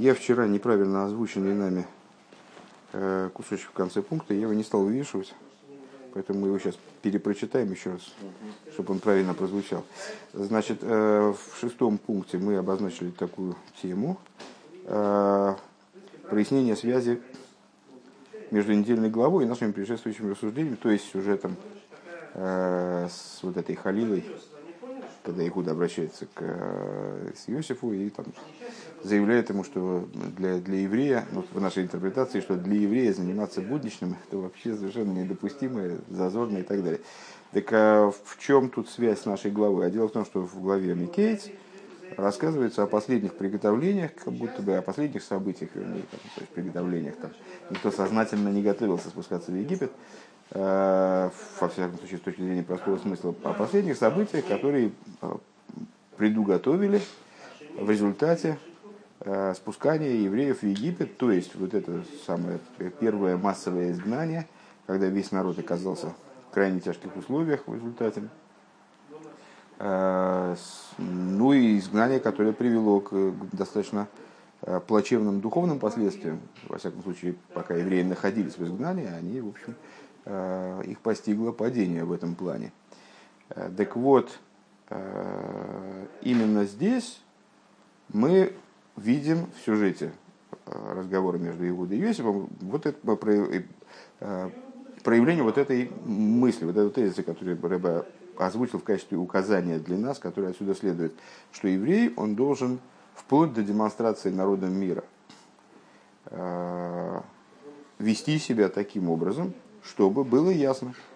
Я вчера неправильно озвученный нами э, кусочек в конце пункта, я его не стал вывешивать, поэтому мы его сейчас перепрочитаем еще раз, чтобы он правильно прозвучал. Значит, э, в шестом пункте мы обозначили такую тему э, прояснение связи между недельной главой и нашими предшествующими рассуждениями, то есть сюжетом с вот этой Халилой, когда Игуда обращается к с Иосифу и там заявляет ему, что для, для еврея, ну, в нашей интерпретации, что для еврея заниматься будничным, это вообще совершенно недопустимо, зазорно и так далее. Так а в чем тут связь с нашей главой? А дело в том, что в главе Микейтс рассказывается о последних приготовлениях, как будто бы о последних событиях, вернее, там, то есть приготовлениях. Там. Никто сознательно не готовился спускаться в Египет, Э, во всяком случае, с точки зрения простого смысла, о последних событиях, которые э, предуготовили в результате э, спускания евреев в Египет, то есть вот это самое первое массовое изгнание, когда весь народ оказался в крайне тяжких условиях в результате. Ну и изгнание, которое привело к достаточно плачевным духовным последствиям. Во всяком случае, пока евреи находились в изгнании, они, в общем, Э, их постигло падение в этом плане. Э, так вот, э, именно здесь мы видим в сюжете разговора между Иудой и Иосифом вот это проявление вот этой мысли, вот этой тезисы, которую Рэба озвучил в качестве указания для нас, которое отсюда следует, что еврей, он должен вплоть до демонстрации народам мира вести себя таким образом, чтобы было ясно, э,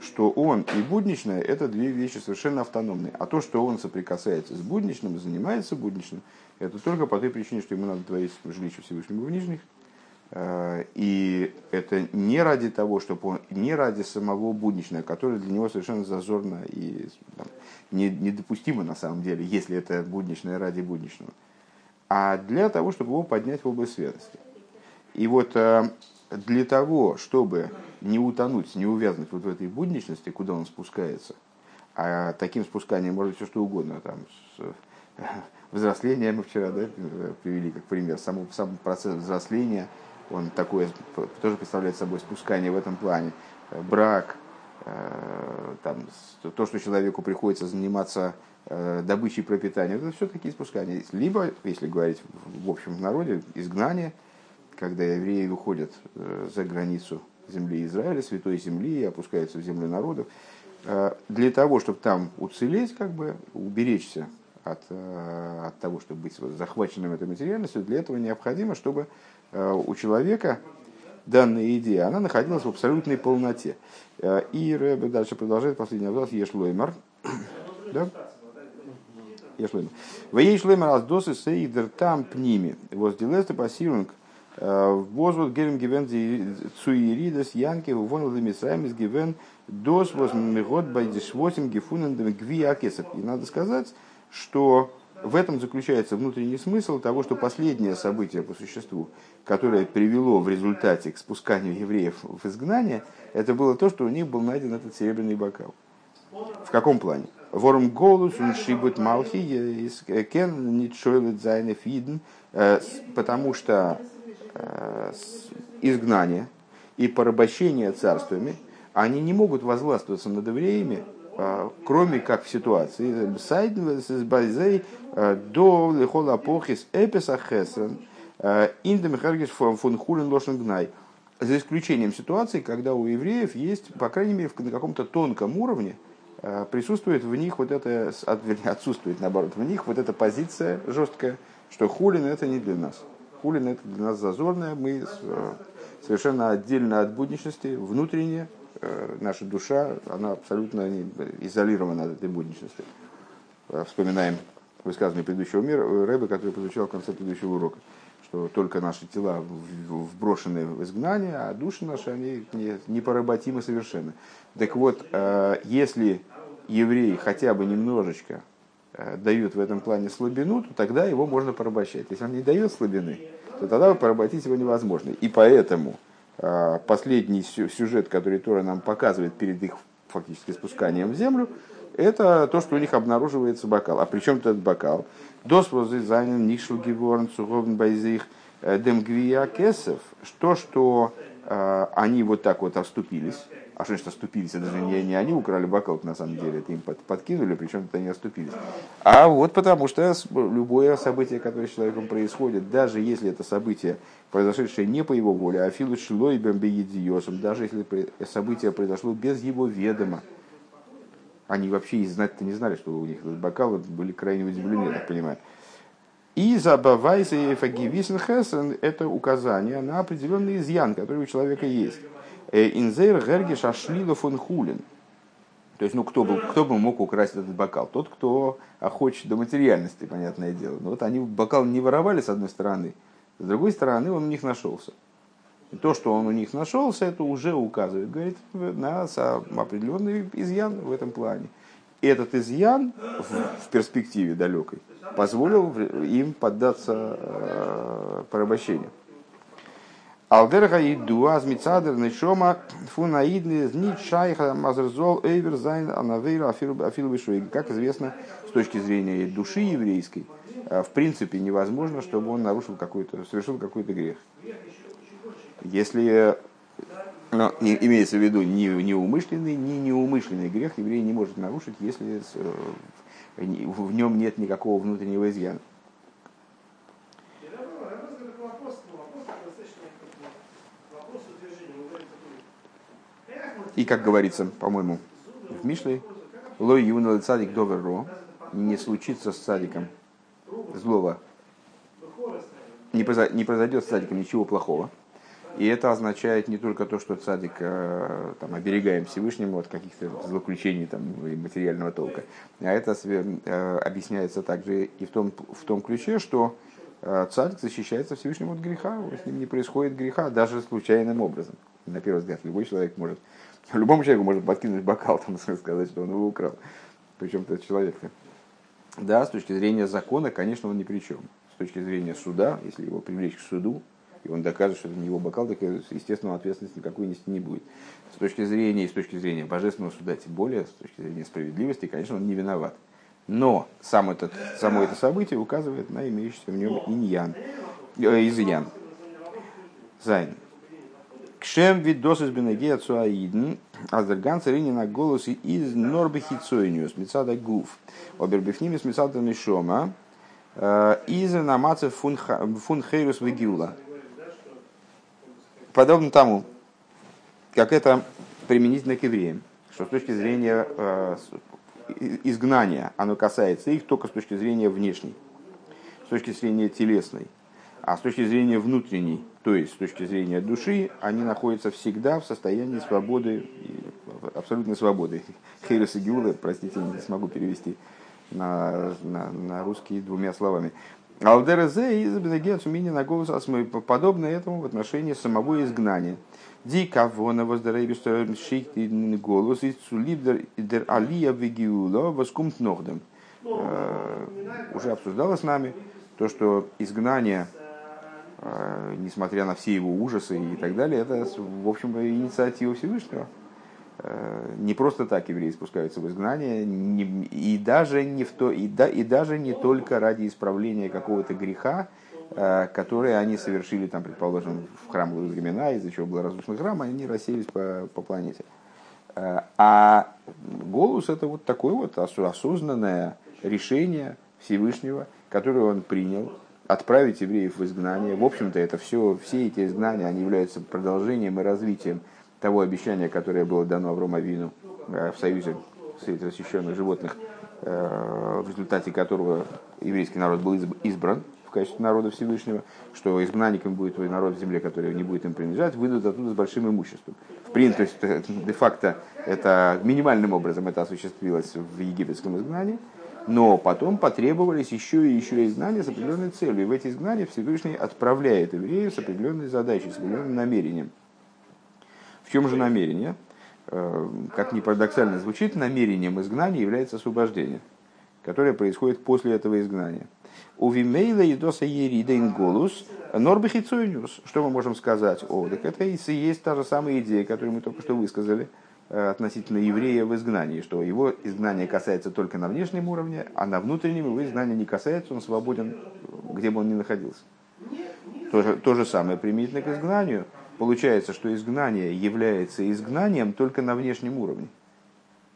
что он и будничное – это две вещи совершенно автономные. А то, что он соприкасается с будничным занимается будничным, это только по той причине, что ему надо творить жилище Всевышнего в нижних. Э, и это не ради того, чтобы он, не ради самого будничного, которое для него совершенно зазорно и там, недопустимо на самом деле, если это будничное ради будничного, а для того, чтобы его поднять в область святости. И вот э, для того, чтобы не утонуть, не увязнуть вот в этой будничности, куда он спускается, а таким спусканием может все что угодно, там, с, взросление мы вчера да, привели как пример, сам, сам процесс взросления, он такое тоже представляет собой спускание в этом плане, брак, э, там, то, что человеку приходится заниматься э, добычей пропитания, это все такие спускания. Либо, если говорить в общем народе, изгнание – когда евреи выходят э, за границу земли Израиля, святой земли, и опускаются в землю народов, э, для того, чтобы там уцелеть, как бы уберечься от, э, от того, чтобы быть захваченным этой материальностью, для этого необходимо, чтобы у человека данная идея, она находилась в абсолютной полноте. И Рэбе дальше продолжает последний абзац, Ешлоймар. Да? Ешлоймар. Веешлоймар аздосы сейдер там пними. Воздилесты пассируют Возвод герем гивен цуиридас янки вон лемисраем из гивен дос возмегот байдиш восемь гифунен гви акесов. И надо сказать, что в этом заключается внутренний смысл того, что последнее событие по существу, которое привело в результате к спусканию евреев в изгнание, это было то, что у них был найден этот серебряный бокал. В каком плане? Ворм голус он шибут малхи кен нитшойлет зайне фиден, э, потому что Э, изгнания и порабощения царствами, они не могут возгластвоваться над евреями, э, кроме как в ситуации э, до лихола похис эписа хесен индемихаргиш фон хулин лошен гнай. За исключением ситуации, когда у евреев есть, по крайней мере, на каком-то тонком уровне, присутствует в них вот это, отсутствует наоборот, в них вот эта позиция жесткая, что хулин это не для нас. Хулин это для нас зазорное, мы э, совершенно отдельно от будничности, внутренне, э, наша душа, она абсолютно изолирована от этой будничности. Э, вспоминаем высказывание предыдущего мира, Рэбе, который прозвучал в конце предыдущего урока, что только наши тела вброшены в изгнание, а души наши, они непоработимы совершенно. Так вот, если еврей хотя бы немножечко дают в этом плане слабину, то тогда его можно порабощать. Если он не дает слабины, то тогда поработить его невозможно. И поэтому э, последний сюжет, который Тора нам показывает перед их фактически спусканием в землю, это то, что у них обнаруживается бокал. А при чем этот бокал? Досвозы занят нишл геворн цуговн байзих э, демгвия кесов. То, что э, они вот так вот оступились, а что значит оступились? Это же не, не они украли бокал, на самом деле, это им под, подкинули, причем это они оступились. А вот потому что любое событие, которое с человеком происходит, даже если это событие, произошедшее не по его воле, а филу шилой бомбеедиосом, даже если событие произошло без его ведома, они вообще и знать-то не знали, что у них этот бокал, были крайне удивлены, я так понимаю. И забавайся и фагивисен это указание на определенный изъян, который у человека есть. Э, Инзейр Гергиш Ашлила фон Хулин. То есть, ну, кто бы, кто бы мог украсть этот бокал? Тот, кто хочет до материальности, понятное дело. Но вот они бокал не воровали, с одной стороны, с другой стороны, он у них нашелся. И то, что он у них нашелся, это уже указывает, говорит, на определенный изъян в этом плане. И этот изъян в, в перспективе далекой позволил им поддаться э, порабощению. Алдерга иду аз мицадер нишома фунаидли ни шайха мазерзол эйвер зайн анавейра афил Как известно, с точки зрения души еврейской, э, в принципе невозможно, чтобы он нарушил какой-то, совершил какой-то грех. Если но имеется в виду не неумышленный, не неумышленный грех еврей не может нарушить, если э, в нем нет никакого внутреннего изъяна. И как говорится, по-моему, в Мишле, лой юнал цадик доверро, не случится с цадиком злого, не произойдет с цадиком ничего плохого. И это означает не только то, что цадик э, там, оберегаем Всевышнему от каких-то злоключений там, и материального толка, а это э, объясняется также и в том, в том ключе, что э, цадик защищается Всевышнему от греха, с ним не происходит греха даже случайным образом. На первый взгляд, любой человек может Любому человеку может подкинуть бокал, там, сказать, что он его украл. Причем этот человек-то. Да, с точки зрения закона, конечно, он ни при чем. С точки зрения суда, если его привлечь к суду, и он докажет, что это не его бокал, так, естественно, ответственности никакой нести не будет. С точки зрения, и с точки зрения божественного суда, тем более, с точки зрения справедливости, конечно, он не виноват. Но сам этот, само это событие указывает на имеющийся в нем иньян, э, изъян. Зайн. Кшем видос из бенегея цуаидн, а дерган царини на голосе из норбехицойниус, мецада гуф, обербифними с мецада нишома, э, из намацев фун хейрус вегиула. Подобно тому, как это применительно к евреям, что с точки зрения э, изгнания оно касается их только с точки зрения внешней, с точки зрения телесной. А с точки зрения внутренней, то есть с точки зрения души, они находятся всегда в состоянии свободы, абсолютной свободы. Хейрес и Геула, простите, не смогу перевести на, на, на русский двумя словами. Алдерезе из Бенегецумини на голос подобно этому в отношении самого изгнания. Дика вона воздарейбистер голос и цулибдер дер алия вегиула воскумт ногдем. Э, уже обсуждалось с нами то, что изгнание несмотря на все его ужасы и так далее, это, в общем, инициатива Всевышнего. Э, не просто так евреи спускаются в изгнание, и даже не, в то, и, да, и даже не только ради исправления какого-то греха, э, который они совершили, там, предположим, в храмовые времена, из-за чего был разрушен храм, они рассеялись по, по планете. А голос это вот такое вот осознанное решение Всевышнего, которое он принял, отправить евреев в изгнание. В общем-то, это все, все эти изгнания, они являются продолжением и развитием того обещания, которое было дано Аврому Авину э, в союзе среди расчищенных животных, э, в результате которого еврейский народ был избран в качестве народа Всевышнего, что изгнанником будет народ в земле, который не будет им принадлежать, выйдут оттуда с большим имуществом. В принципе, то есть, де-факто это минимальным образом это осуществилось в египетском изгнании, но потом потребовались еще и еще изгнания с определенной целью. И в эти изгнания Всевышний отправляет евреев с определенной задачей, с определенным намерением. В чем же намерение? Э, как ни парадоксально звучит, намерением изгнания является освобождение, которое происходит после этого изгнания. У Вимейла и Доса Голус Норбехицойниус. Что мы можем сказать? О, так это и есть та же самая идея, которую мы только что высказали. Относительно еврея в изгнании, что его изгнание касается только на внешнем уровне, а на внутреннем его изгнание не касается, он свободен, где бы он ни находился. То же, то же самое применительно к изгнанию. Получается, что изгнание является изгнанием только на внешнем уровне.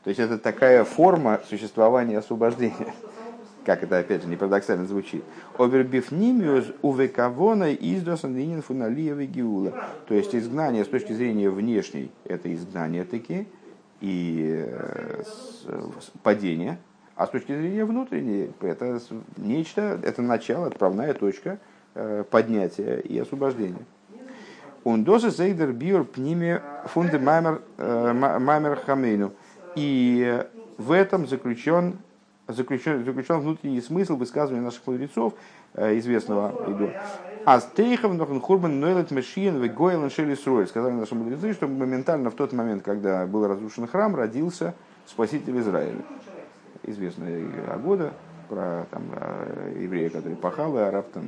То есть это такая форма существования освобождения. Как это, опять же, не парадоксально звучит. Обербифнимиус увекавона издосан линин фуналиевы гиула. То есть изгнание с точки зрения внешней, это изгнание таки, и э, падение. А с точки зрения внутренней, это нечто, это начало, отправная точка э, поднятия и освобождения. Он досы зейдер биор пниме фунде маймер э, хамейну. И в этом заключен, заключен, заключен внутренний смысл высказывания наших мудрецов, э, известного иду. А стейхов нохен хурбан нойлет мешиен в гойлен шели срой. Сказали наши мудрецы, что моментально в тот момент, когда был разрушен храм, родился Спаситель Израиля. Известная года про там, э, еврея, который пахал, и араб там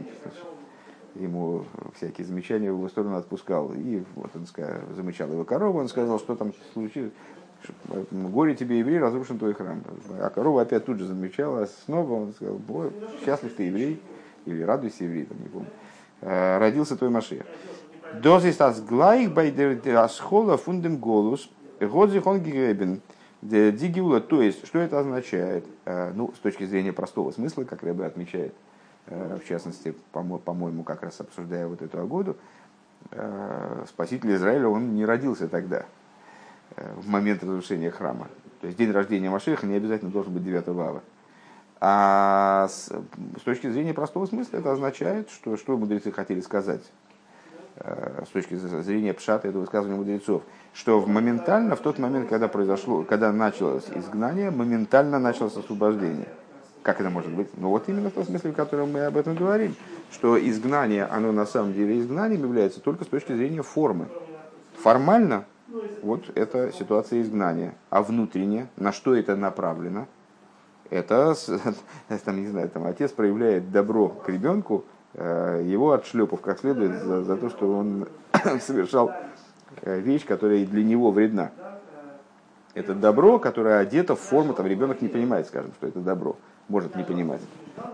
ему всякие замечания в его сторону отпускал. И вот он сказал, замечал его корову, он сказал, что там случилось. Горе тебе, еврей, разрушен твой храм. А корова опять тут же замечала, снова он сказал, счастлив ты, еврей, или радуйся, еврей, там, не помню. «Э, родился твой Машех. Bei der Aschola von dem Golus, Gott sich angegeben, Дигиула, то есть, что это означает? Э, ну, с точки зрения простого смысла, как Рэбе отмечает, э, в частности, по-моему, как раз обсуждая вот эту году, Спаситель Израиля, он не родился тогда, в момент разрушения храма. То есть день рождения Машеха не обязательно должен быть 9 ава. А с, с точки зрения простого смысла это означает, что, что мудрецы хотели сказать э, с точки зрения пшата этого высказывания мудрецов, что моментально, в тот момент, когда произошло, когда началось изгнание, моментально началось освобождение. Как это может быть? Ну вот именно в том смысле, в котором мы об этом говорим, что изгнание, оно на самом деле изгнанием является только с точки зрения формы. Формально вот это ситуация изгнания. А внутренне, на что это направлено? Это, там, не знаю, там, отец проявляет добро к ребенку, э, его отшлепав как следует за, за то, что он совершал э, вещь, которая для него вредна. Это добро, которое одето в форму, там ребенок не понимает, скажем, что это добро, может не понимать.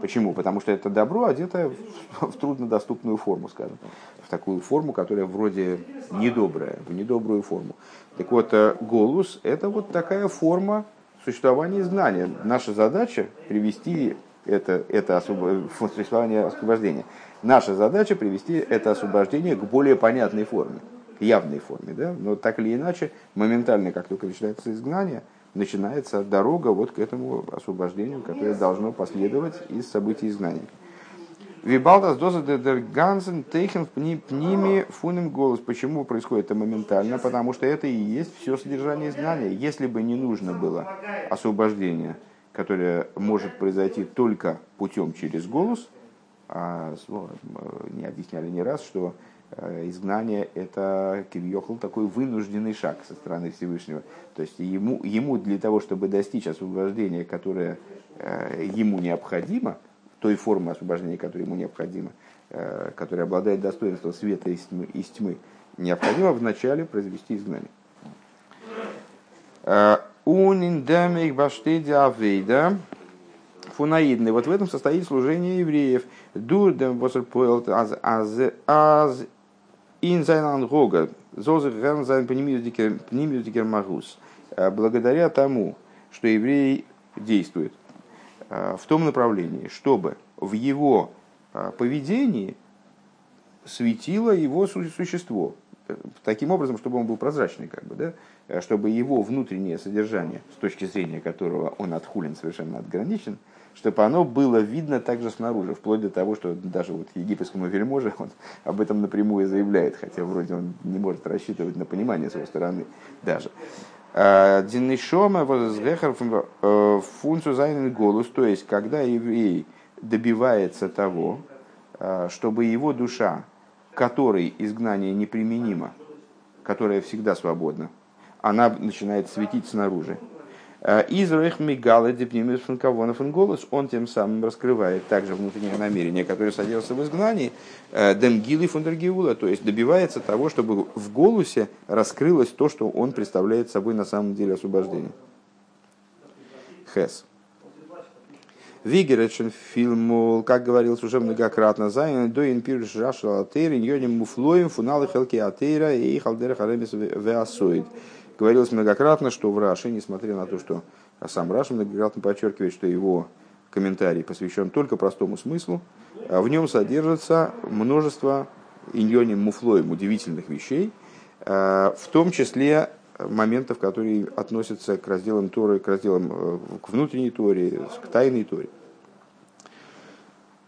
Почему? Потому что это добро одето в труднодоступную форму, скажем, в такую форму, которая вроде недобрая, в недобрую форму. Так вот, э, голос – это вот такая форма существования изгнания. Наша задача привести это, это освоб... существование освобождения. Наша задача привести это освобождение к более понятной форме, к явной форме. Да? Но так или иначе, моментально, как только начинается изгнание – начинается дорога вот к этому освобождению, которое должно последовать из событий изгнания. Вибалдас доза дер гансен тейхен пними фунем голос. Почему происходит это моментально? Потому что это и есть все содержание изгнания. Если бы не нужно было освобождение, которое может произойти только путем через голос, а, не объясняли не раз, что Э, изгнание – это Кивьехал такой вынужденный шаг со стороны Всевышнего. То есть ему, ему для того, чтобы достичь освобождения, которое э, ему необходимо, той формы освобождения, которая ему необходима, э, которая обладает достоинством света из тьмы, из тьмы необходимо вначале произвести изгнание. Униндамик баштеди авейда фунаидный. Вот в этом состоит служение евреев. Дурдем восерпоэлт аз аз Инзайнан Гога, Зозер Пнимиздикер Магус, э, благодаря тому, что еврей действует э, в том направлении, чтобы в его э, поведении светило его существо, таким образом, чтобы он был прозрачный, как бы, да? чтобы его внутреннее содержание, с точки зрения которого он отхулен совершенно отграничен, чтобы оно было видно также снаружи, вплоть до того, что даже вот египетскому вельможе он об этом напрямую заявляет, хотя вроде он не может рассчитывать на понимание с его стороны даже. А, Диннишома э, функцию зайнен голос, то есть когда еврей добивается того, а, чтобы его душа, которой изгнание неприменимо, которая всегда свободна, она начинает светить снаружи. Израих мигалы депнимис функавонов голос, он тем самым раскрывает также внутреннее намерение, которое содержится в изгнании, демгили фундергиула, то есть добивается того, чтобы в голосе раскрылось то, что он представляет собой на самом деле освобождение. Хес. Вигеретшен фильму, как говорилось уже многократно, зайн до инпирш рашал атейр, иньоним муфлоем, фуналы хелки атейра и халдер харемис веасоид. Говорилось многократно, что в Раше, несмотря на то, что сам Раша многократно подчеркивает, что его комментарий посвящен только простому смыслу, а в нем содержится множество иньоним муфлоем удивительных вещей, а, в том числе моментов, которые относятся к разделам Торы, к разделам э, к внутренней Торе, к тайной Торе.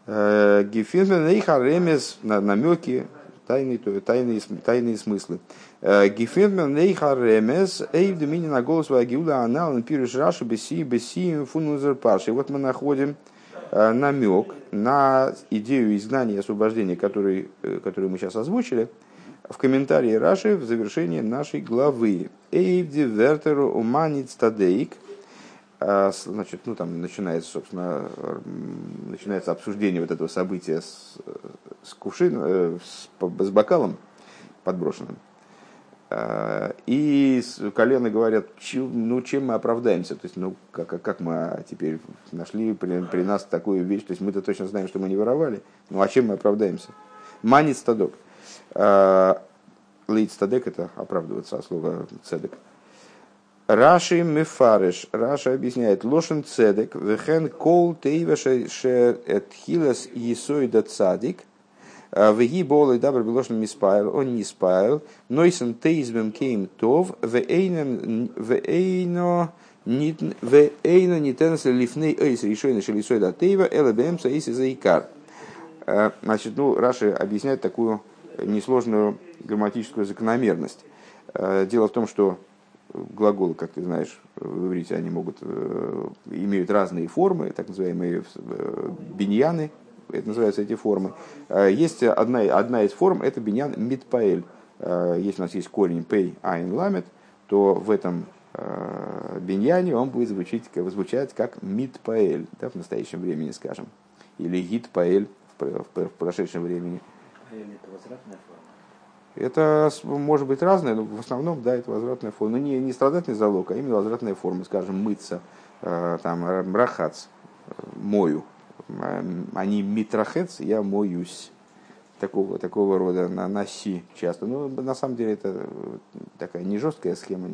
Э, Гефинмен Нейхаремес, намеки, тайные, тайные, тайные смыслы. Э, Гефинмен Нейхаремес, Эйв Домини на голос Вагиула Анал, Пириш Раши, Беси, Беси, Фунузер Паши. Вот мы находим намек на идею изгнания и освобождения, который, который мы сейчас озвучили – в комментарии Раши в завершении нашей главы. Эйвди вертеру уманит стадейк. Значит, ну там начинается, собственно, начинается обсуждение вот этого события с, с кувшин, э, с, с бокалом подброшенным. А, и колены говорят, ну чем мы оправдаемся, то есть, ну как, как мы теперь нашли при, при нас такую вещь, то есть мы-то точно знаем, что мы не воровали, ну а чем мы оправдаемся? Манит стадок. А, Лейт стадек это оправдываться от слова цедек. Раши мефареш. Раша объясняет. Лошен цедек. Вехен кол тейва ше этхилас есоида цадик. А, веги болы дабр белошен миспайл. Он не спайл. Нойсен тейзбем кейм тов. Вейно Вейно нитенс лифней эйс решойна шелисоида тейва. Элебемса эйс заикар. А, значит, ну, Раши объясняет такую несложную грамматическую закономерность. Э, дело в том, что глаголы, как ты знаешь, в иврите они могут, э, имеют разные формы, так называемые э, биньяны, это называются эти формы. Есть одна, одна из форм, это биньян митпаэль. Если у нас есть корень пей айн ламет, то в этом биньяне он будет звучать, звучать как митпаэль, да, в настоящем времени, скажем, или гитпаэль в, в, в прошедшем времени. Это возвратная форма? Это может быть разное, но в основном, да, это возвратная форма. Но не, не страдательный залог, а именно возвратная форма. Скажем, мыться, э, там, рахац, э, мою. Они митрахец, я моюсь. Такого, такого рода на, на си часто. Но на самом деле это такая не жесткая схема.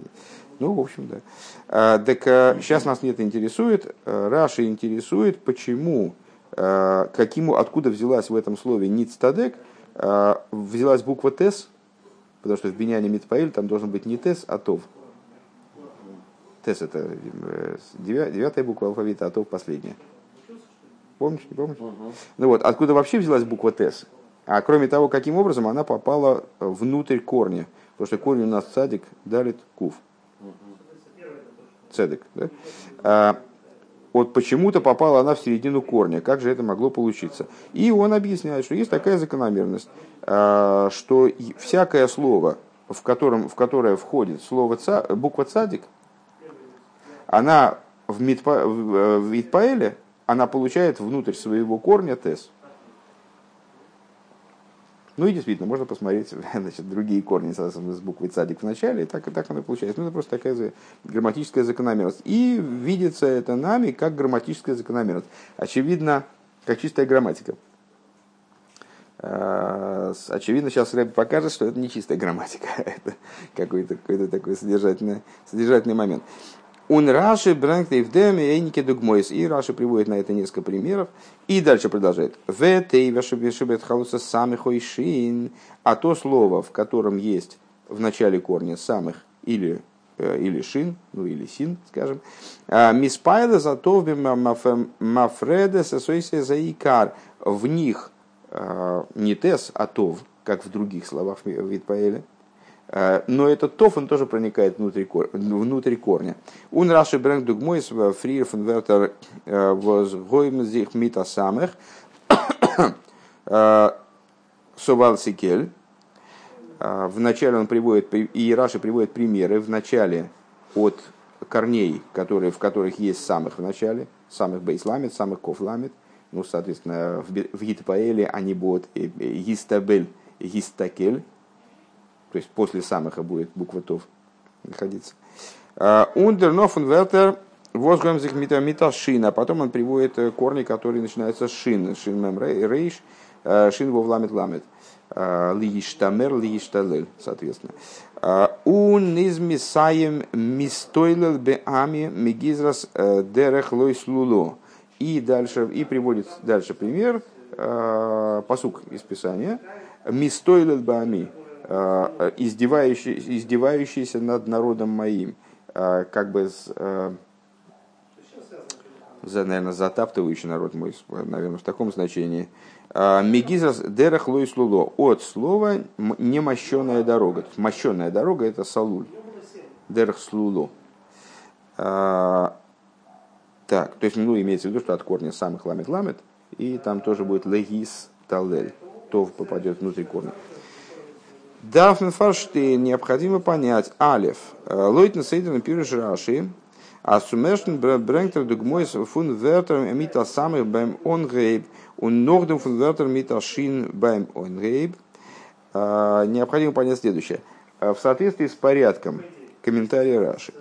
Ну, в общем, да. А, так сейчас нас нет интересует. Раши интересует, почему, каким, откуда взялась в этом слове ництадек – а, взялась буква Тес, потому что в Беняне Митпаэль там должен быть не Тес, а Тов. Тес это э, девятая буква алфавита, а Тов последняя. Помнишь, не помнишь? Угу. Ну вот, откуда вообще взялась буква Тес? А кроме того, каким образом она попала внутрь корня. Потому что корень у нас цадик, далит, кув. Цедек. Да? А, вот почему-то попала она в середину корня. Как же это могло получиться? И он объясняет, что есть такая закономерность, а, что всякое слово, в, котором, в которое входит слово ца, буква цадик, она в, митпа, в Митпаэле, она получает внутрь своего корня тес. Ну и действительно, можно посмотреть значит, другие корни с, буквой цадик в начале, и так, и так оно получается. Ну, это просто такая грамматическая закономерность. И видится это нами как грамматическая закономерность. Очевидно, как чистая грамматика. А, очевидно, сейчас Рэб покажет, что это не чистая грамматика, это какой-то какой такой содержательный, содержательный момент. Он Раши брэнгт и вдем и эйники дугмойс. И Раши приводит на это несколько примеров. И дальше продолжает. В этой вашибет халуса самых ойшин. А то слово, в котором есть в начале корня самых или э, или шин, ну или син, скажем. «А, Миспайла зато мафреда сосойся за икар. В них э, не тес, а тов, как в других словах вид паэля. Э, но этот тоф, он тоже проникает внутрь, внутрь корня. Он раши брэнг дугмойс фриер фон вертер э, возгойм зих мита самых э, совал сикель. Вначале он приводит, и Раши приводит примеры, вначале от корней, которые, в которых есть самых в начале, самых бейсламит, самых кофламит. Ну, соответственно, в, в Гитпаэле они будут гистабель, гистакель, то есть после самых будет буква Тов находиться. Ундер нофен вертер возграмзих мита шина. Потом он приводит корни, которые начинаются с шин. Шин мем рейш, шин вовламет ламет. Лииштамер, лиишталель, соответственно. Он из мисаем мистойлел беами мигизрас дерех лойс луло. И дальше, и приводит дальше пример, посук из Писания. Мистойлел беами, издевающий, издевающийся над народом моим. Как бы, за, наверное, затаптывающий народ мой, наверное, в таком значении. Мегизас дерех лойс луло. От слова немощенная дорога. Мощенная дорога это салуль. Дерех слуло. Так, то есть, ну, имеется в виду, что от корня самых ламет ламет, и там тоже будет легис талель. То попадет внутри корня. Дафн фарштейн необходимо понять. Алев. Лойтна сейден пириш раши. А сумешн брэнгтер дугмойс фун вертер мита самых бэм онгейб он нордом фун вертер мита шин бэм онгейб. Необходимо понять следующее. А, в соответствии с порядком комментария Раши,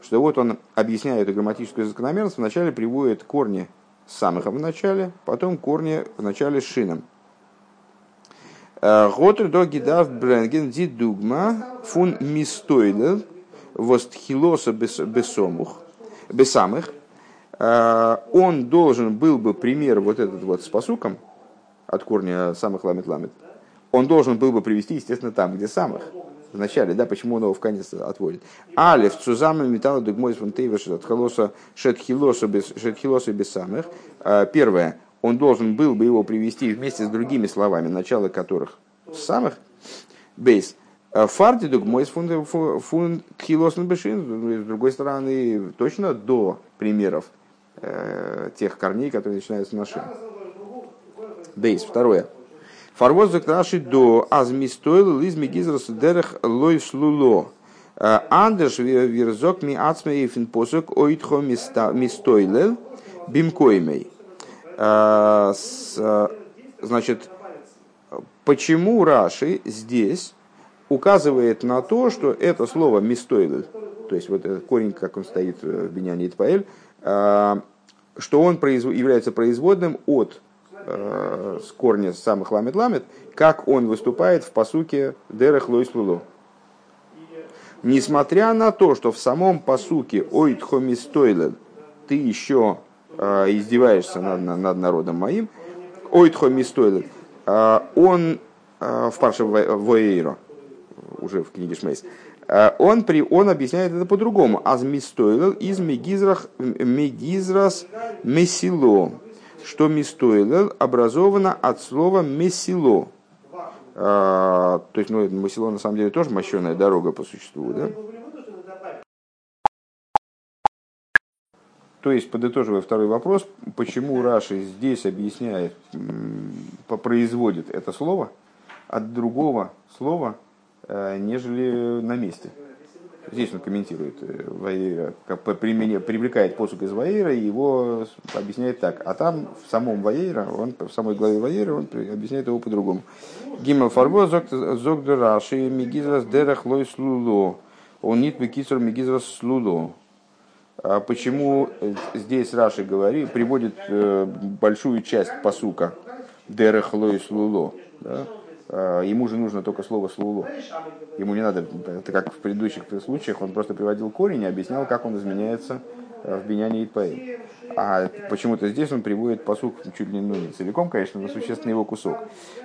что вот он объясняет эту грамматическую закономерность, вначале приводит корни самых в начале, потом корни в начале шином. Готер до гидав бренген ди дугма фун мистойлер – востхилоса бесомух, бесамых, э, он должен был бы пример вот этот вот с посуком от корня самых ламит ламит, он должен был бы привести, естественно, там, где самых. В начале, да, почему он его в конец отводит. Алев цузама металла дугмой фон тейвеш от холоса шетхилоса шетхилоса без самых. Э, первое, он должен был бы его привести вместе с другими словами, начало которых самых. Бейс. Э, Фартидук мой фун хилосн бешин, с другой стороны, точно до примеров э, тех корней, которые начинаются на шин. Бейс, второе. Фарвоз наши до азмистойл из мигизрас дерех лой шлуло. Э, Андерш вирзок ми ацме и финпосок оитхо мистойлел бимкоймей. Значит, почему Раши здесь указывает на то, что это слово «мистойлы», то есть вот этот корень, как он стоит в Беняне Итпаэль, что он является производным от с корня самых ламет ламет, как он выступает в посуке Дерех Лойс Лулу. Несмотря на то, что в самом посуке Ойт Хомистойлен ты еще э, издеваешься над, над народом моим, Ойт Хомистойлен, э, он э, в Парше Воейро, уже в книге Шмейс, э, он, при, он объясняет это по-другому. Аз мистойлел из мегизрах, мегизрас месило. Что мистойлел образовано от слова месило. То есть, ну, месило на самом деле тоже мощеная дорога по существу, да? То есть, подытоживая второй вопрос, почему Раши здесь объясняет, производит это слово от другого слова, Э, нежели на месте. Здесь он комментирует э, как привлекает посук из Ваейра и его объясняет так. А там в самом Ваейра, он, в самой главе Ваейра, он объясняет его по-другому. Гимел фарбо зог мигизрас дерах лой слуло. Он нит мигизрас слуло. А почему здесь Раши говорит, приводит э, большую часть посука дерах лой слуло. Да? Э, ему же нужно только слово «слулу». Ему не надо, это как в предыдущих случаях, он просто приводил корень и объяснял, как он изменяется э, в Беняне и Паэль. А почему-то здесь он приводит посук чуть ли ну, не целиком, конечно, но существенный его кусок.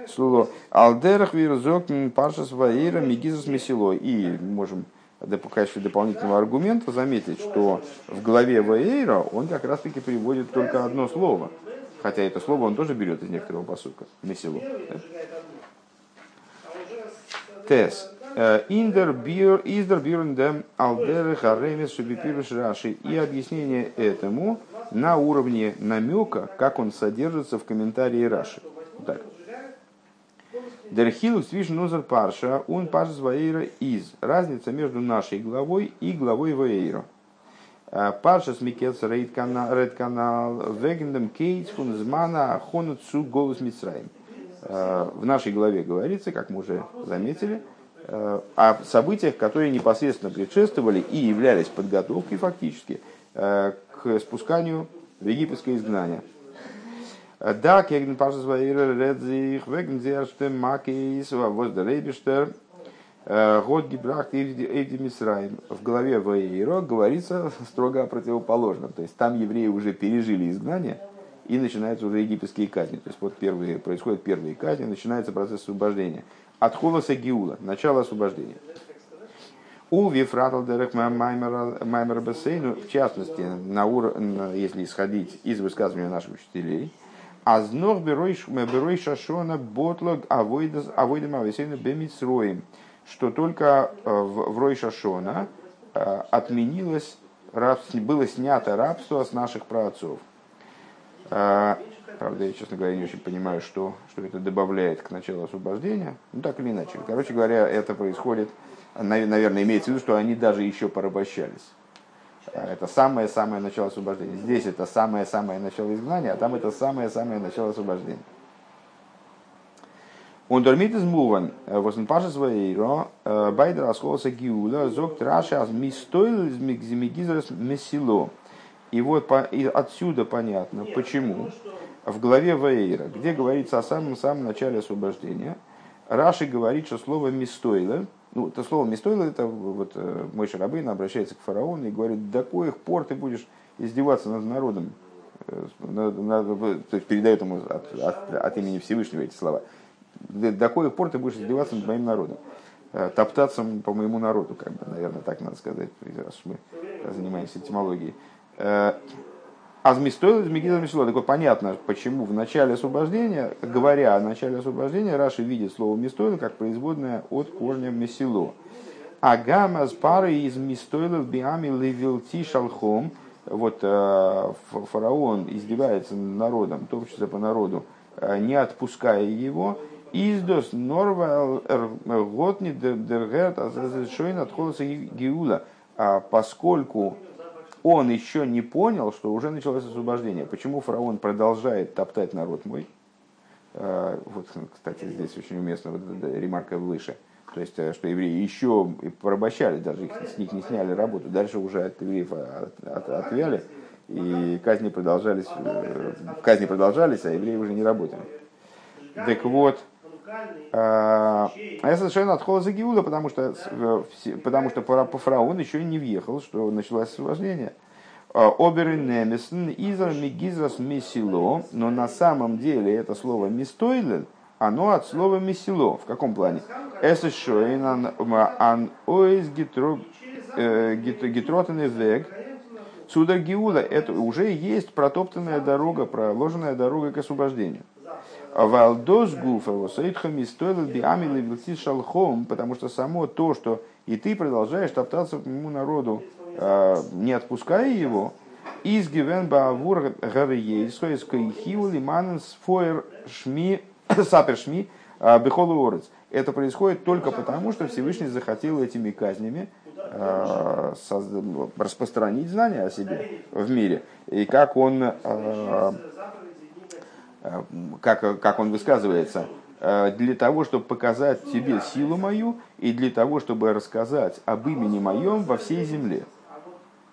Слуло. Алдерах вирзок паршас ваира мигизас месило. И можем в качестве дополнительного аргумента заметить, что в главе Ваейра он как раз таки приводит только одно слово. Хотя это слово он тоже берет из некоторого посука. Месило. Тес. Э, индер бир, издер бирндем алдер харемес шубипирыш раши. И объяснение этому на уровне намека, как он содержится в комментарии Раши. Так. Дерхилус свиш нозер парша, он парш ваэйра из. Разница между нашей главой и главой ваэйра. Паршас Микец Рейд канал Вегендем Кейтс фун Змана Ахону Цу Голос Мицраим. В нашей главе говорится, как мы уже заметили, о событиях, которые непосредственно предшествовали и являлись подготовкой фактически к спусканию в египетское изгнание. Да, кеген пашас ваира редзих, веген зерште макис, воздеребиштер, год гибрахт эйди мисраим. В главе Ваиро говорится строго о противоположном. То есть там евреи уже пережили изгнание, и начинаются уже египетские казни. То есть вот первые, происходят первые казни, начинается процесс освобождения. От холоса Гиула, начало освобождения. У Вифратал Маймер Бесейну, в частности, на ур... если исходить из высказывания наших учителей, Азнох берой шашона ботлог авойдам авесейну бемицроем, что только э, в Рой Шашона э, отменилось, было снято рабство с наших праотцов. Э, правда, я, честно говоря, не очень понимаю, что, что это добавляет к началу освобождения. Ну, так или иначе. Короче говоря, это происходит наверное, имеется в виду, что они даже еще порабощались. А, это самое-самое начало освобождения. Здесь это самое-самое начало изгнания, а там это самое-самое начало освобождения. Он дормит из муван, возен паша своейро, э, байдер асколоса гиула, зог траша аз мистойл из мигизрас месило. И вот по, и отсюда понятно, почему в главе Ваейра, где говорится о самом-самом начале освобождения, Раши говорит, что слово «мистойла» Ну, это слово «местойла» это вот э, мой Шарабейн обращается к фараону и говорит, до коих пор ты будешь издеваться над народом? Э, на, на, то есть передает ему от, от, от имени Всевышнего эти слова. До, до коих пор ты будешь издеваться над моим народом? Э, топтаться по моему народу, как бы, наверное, так надо сказать, раз мы занимаемся этимологией. Азмистойл из Мегиза Мисило. Так вот, понятно, почему в начале освобождения, говоря о начале освобождения, Раши видит слово Мистойл как производное от корня Месило. Агама с парой из Мистойлов биами левилти шалхом. Вот э, фараон издевается над народом, то числе по народу, э, не отпуская его. Издос норва готни дергерт шойн от гиула. А поскольку он еще не понял, что уже началось освобождение. Почему фараон продолжает топтать народ мой? А, вот, кстати, здесь очень уместно вот ремарка выше. То есть, э, что евреи еще порабощали, даже их, с них не сняли работу. Дальше уже от евреев от, от, отвяли, и казни продолжались, э, казни продолжались, а евреи уже не работали. Так вот, а я совершенно отходил за Гиуда, потому что, потому что по фараон еще не въехал, что началось освобождение. А, Оберы немесен изра мигизрас месило, но на самом деле это слово мистойлен, оно от слова месило. В каком плане? Эсэшоин ан оиз э, гитротенный вег, Судар Гиула, это уже есть протоптанная дорога, проложенная дорога к освобождению. Валдос гуфа, сейдхами стоило би амили шалхом, потому что само то, что и ты продолжаешь топтаться по моему народу, а, не отпуская его, из гивен баавур гарьей, хиули маненс фойер шми, сапер шми, а, бехолу орец. Это происходит только потому, что Всевышний захотел этими казнями а, распространить знания о себе в мире. И как он Э, как, как он высказывается, э, для того, чтобы показать тебе силу мою и для того, чтобы рассказать об имени моем во всей земле.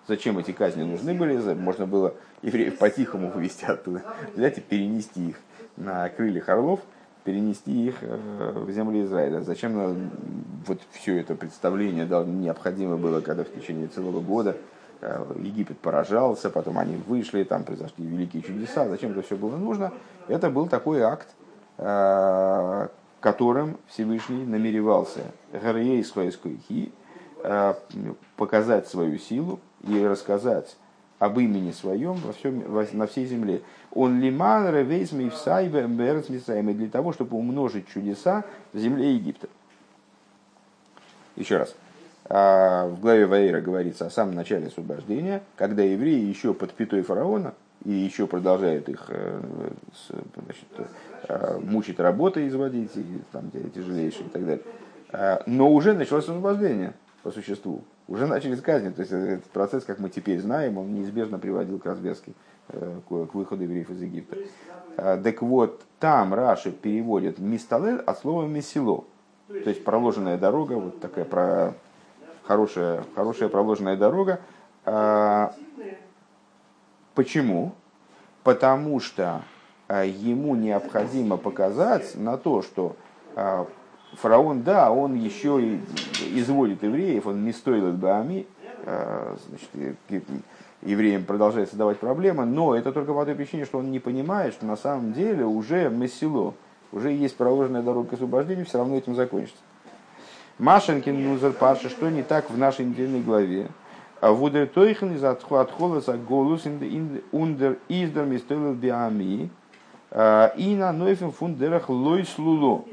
Зачем эти казни нужны были? Можно было евреев по-тихому вывести оттуда, взять и перенести их на крыльях орлов, перенести их э, в землю Израиля. Зачем вот все это представление необходимо было, когда в течение целого года Э, Египет поражался, потом они вышли, там произошли великие чудеса. Зачем это все было нужно? Это был такой акт, э, которым Всевышний намеревался э, показать свою силу и рассказать об имени своем во всем, на всей земле. Он лиман ревейс мифсайбе для того, чтобы умножить чудеса в земле Египта. Еще раз. А в главе Ваира говорится о самом начале освобождения, когда евреи еще под пятой фараона и еще продолжают их э, значит, э, мучить работой, изводить, и, там, тяжелейшие и так далее. А, но уже началось освобождение по существу. уже начались казни. То есть этот процесс, как мы теперь знаем, он неизбежно приводил к развязке, к выходу евреев из Египта. Так вот, там Раши переводит мисталель от слова месило. То есть проложенная дорога, вот такая про хорошая, хорошая проложенная дорога. Почему? Потому что ему необходимо показать на то, что фараон, да, он еще и изводит евреев, он не стоит Баами, значит, евреям продолжает создавать проблемы, но это только по той причине, что он не понимает, что на самом деле уже мессило, уже есть проложенная дорога к освобождению, все равно этим закончится. Машенкин Нузер Паша, что не так в нашей недельной главе? А Вудер Тойхен из Атхолоса Голус Ундер Издер Мистойлел Биами а, и на Нойфен Фундерах Лойс Луло.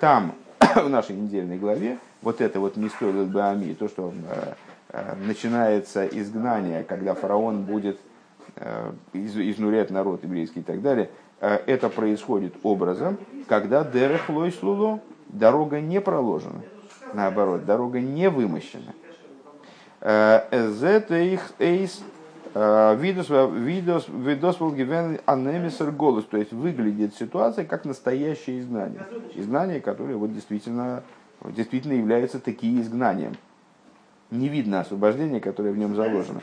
Там, в нашей недельной главе, вот это вот Мистойлел Биами, то, что а, Э, начинается изгнание, когда фараон будет э, изнурять народ еврейский и так далее, это происходит образом, когда дерех лой слуло, дорога не проложена. Наоборот, дорога не вымощена. Их эйс видос видос видос анемисер голос, то есть выглядит ситуация как настоящее изгнание, изгнание, которое вот действительно действительно является таким изгнанием не видно освобождения, которое в нем заложено.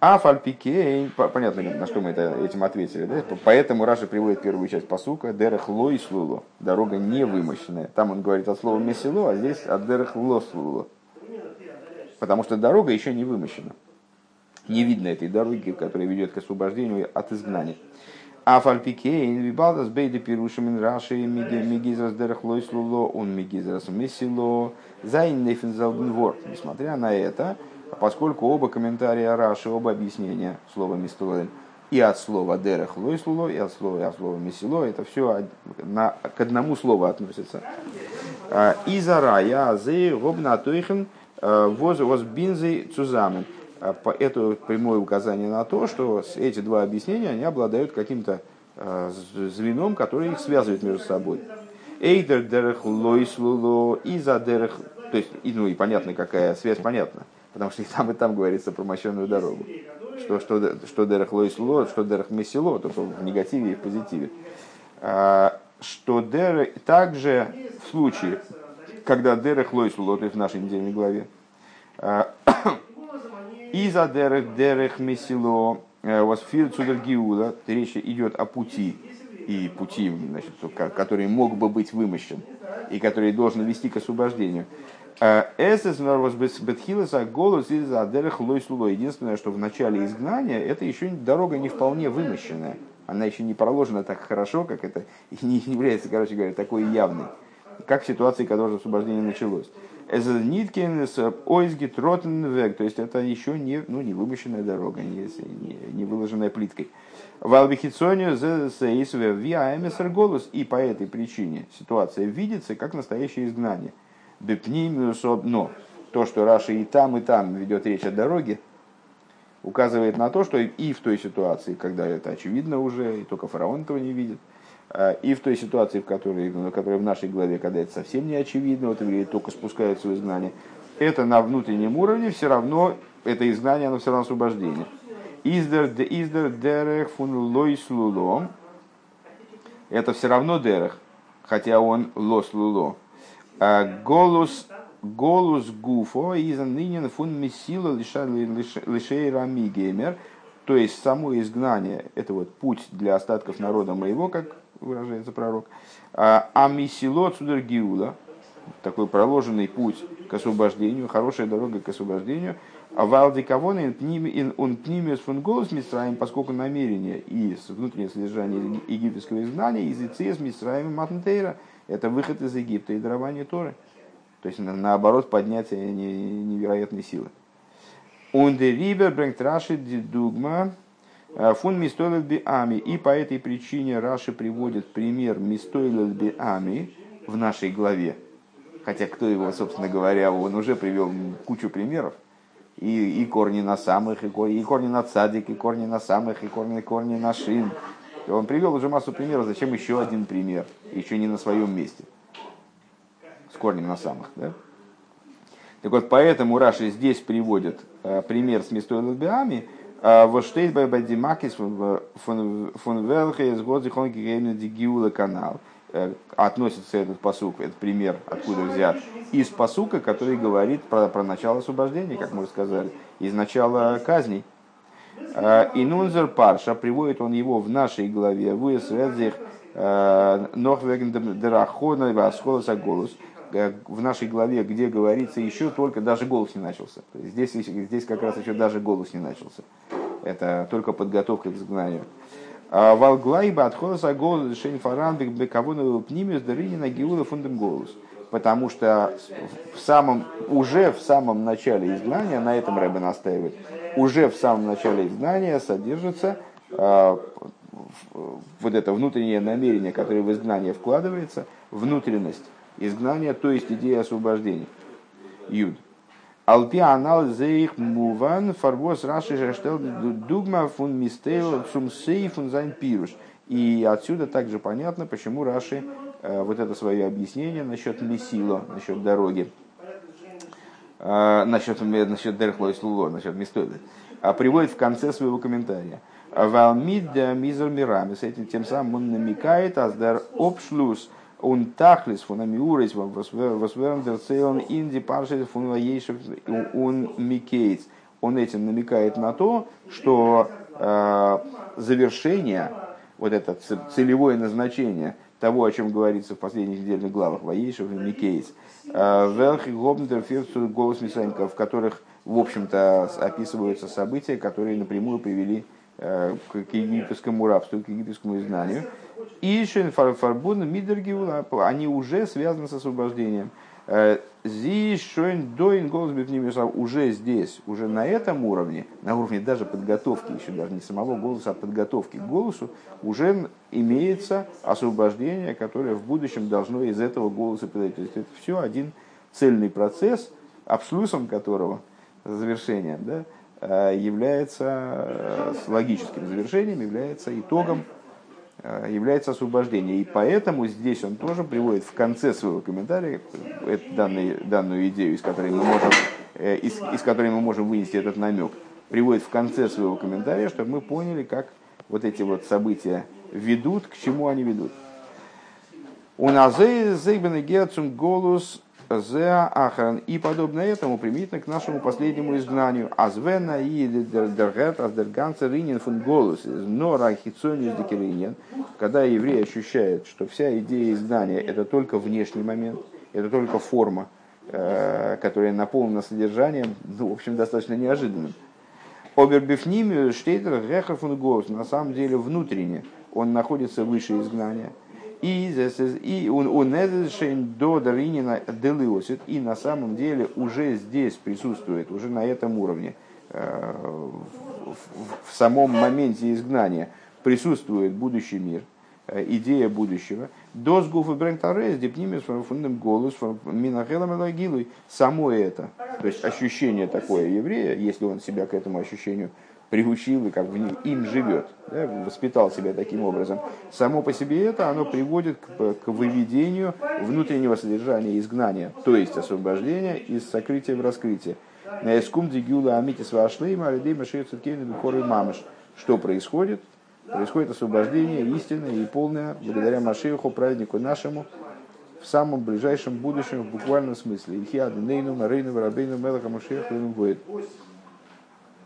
А фальпикей, понятно, на что мы это, этим ответили, да? поэтому Раша приводит первую часть посука, дерех и слуло, дорога не вымощенная. Там он говорит от слова месило, а здесь от дерех ло слуло. Потому что дорога еще не вымощена. Не видно этой дороги, которая ведет к освобождению от изгнания. А фальпикейн вибалдас бейде пирушим раши мигизрас дерех ло и слуло, он мигизрас месило, Зайн Нефензалденвор. Несмотря на это, поскольку оба комментария Раши, оба объяснения слова Мистуэль и от слова дерех лойслуло, и от слова, и от слова месило, это все на, к одному слову относится. А, Изара я зе робна тойхен а, воз воз бинзы цузамен. А, это прямое указание на то, что эти два объяснения, они обладают каким-то звеном, которое их связывает между собой. Эйдер дерех лойслуло и за дерех. То есть, ну и понятно, какая связь понятна. Потому что и там, и там говорится про мощенную дорогу. Что, что, что дерех лойслуло, что дерех месило, только в негативе и в позитиве. А, что дерех, также в случае, когда дерех лойслуло, то есть в нашей недельной главе, а, и за дерех дерех месило, э, у вас фир цудергиула, речь идет о пути, и пути, значит, который мог бы быть вымощен и который должен вести к освобождению. Э, Единственное, что в начале изгнания это еще дорога не вполне вымощенная. Она еще не проложена так хорошо, как это, и не является, короче говоря, такой явной, как в ситуации, когда уже освобождение началось. Ниткин с Ойзгит Ротенвег, то есть это еще не, ну, не вымощенная дорога, не, не, не выложенная плиткой. Валбихицонию зесейсве виаэмесер голос. И по этой причине ситуация видится как настоящее изгнание. Но то, что Раша и там, и там ведет речь о дороге, указывает на то, что и в той ситуации, когда это очевидно уже, и только фараон этого не видит, а, и в той ситуации, в которой, в которой в нашей главе, когда это совсем не очевидно, вот евреи только спускаются в изгнание, это на внутреннем уровне все равно, это изгнание, оно все равно освобождение. Издер де издер дерех фун лойс луло. Это все равно дерех, хотя он лос луло. А голос голос гуфо изан нынен фун месила лишей рами геймер. То есть само изгнание, это вот путь для остатков народа моего, как выражается пророк. А, а месило цудер гиула, такой проложенный путь к освобождению, хорошая дорога к освобождению – а Валди кавона он пнимес фун голос Мисраем, поскольку намерение и внутреннее содержание египетского изгнания из с Мисраем Матнтейра – это выход из Египта и дарование Торы. То есть, наоборот, поднятие невероятной силы. Он де рибер брэнгт раши дугма э, фун би ами. И по этой причине Раши приводит пример мистойлет би ами в нашей главе. Хотя кто его, собственно говоря, он уже привел кучу примеров и, и корни на самых, и, и корни на цадик, и корни на самых, и корни, корни на шин. Он привел уже массу примеров, зачем еще один пример, еще не на своем месте, с корнем на самых. Да? Так вот, поэтому Раши здесь приводит э, пример с Местой Лабиами, Воштейт бай Бадимакис фон Велхе из Гигейна канал. Относится этот посук, этот пример, откуда взят, из посука, который говорит про, про начало освобождения, как мы сказали, из начала казней. И Нунзер Парша, приводит он его в нашей главе, в Уэсведзих, Нохвеген Дерахона, Васхолоса Голос, в нашей главе, где говорится еще только даже голос не начался. Здесь, здесь как раз еще даже голос не начался. Это только подготовка к изгнанию. А Валглайба отхода голос Шейнфаран Бекавону Пнимиус Даринина Гиула Фундам голос. Потому что в самом, уже в самом начале изгнания, на этом Рэбе настаивает, уже в самом начале изгнания содержится э, вот это внутреннее намерение, которое в изгнание вкладывается, внутренность изгнания, то есть идея освобождения. Юд. Алпи анал муван фарвос раши жештел дугма фун мистейл цум фун зайн пируш. И отсюда также понятно, почему Раши вот это свое объяснение насчет Месила, насчет дороги, э, насчет, насчет Дерхлой Слуло, насчет Мистойда, э, приводит в конце своего комментария. Валмид мизер мирами. С этим тем самым он намекает, аздар обшлюс он тахлис фун амиурис восверндер цейлон инди паршис фун ваейшев он микейц. Он этим намекает на то, что э, завершение, вот это целевое назначение того, о чем говорится в последних недельных главах Ваейшев и Микейц, э, Велхи Гобнтер голос Мисанька, в которых, в общем-то, описываются события, которые напрямую привели э, к египетскому рабству, к египетскому изгнанию. Ишен фарбун мидергиула, они уже связаны с освобождением. Э, Зишоин доин голос уже здесь, уже на этом уровне, на уровне даже подготовки, еще даже не самого голоса, а подготовки к голосу, уже имеется освобождение, которое в будущем должно из этого голоса произойти. То есть это все один цельный процесс, абслюсом которого, завершением, да, э, является э, логическим завершением, является итогом является освобождение. И поэтому здесь он тоже приводит в конце своего комментария эту данную, данную идею, из которой, мы можем, э, из, из которой мы можем вынести этот намек, приводит в конце своего комментария, чтобы мы поняли, как вот эти вот события ведут, к чему они ведут. У нас зейбен герцум голос Зеа Ахран. И подобно этому применительно к нашему последнему изгнанию. Азвена и дергет аздерганца ринин фун голос. Но рахицонис декеринин. Когда еврей ощущает, что вся идея изгнания это только внешний момент, это только форма, э, которая наполнена содержанием, ну, в общем, достаточно неожиданным. Обербифнимию штейтер гехер фун. На самом деле внутренне он находится выше изгнания – и он до Даринина делиосит, и на самом деле уже здесь присутствует, уже на этом уровне, э, в самом моменте изгнания присутствует будущий мир, э, идея будущего. Дос гуфы брентарес, депнимис фундам голос, минахелам элагилуй. Само это, то есть ощущение такое еврея, если он себя к этому ощущению приучил и как бы им живет, да, воспитал себя таким образом. Само по себе это, оно приводит к, к выведению внутреннего содержания изгнания, то есть освобождения из сокрытия в раскрытие. Эскум дигюла амитис вашлейма алидейма бихоры мамыш. Что происходит? Происходит освобождение истинное и полное благодаря Машеху, праведнику нашему, в самом ближайшем будущем, в буквальном смысле. Ихиад, Нейну, Марейну, Рабейну, Мелаха, Машеху, будет.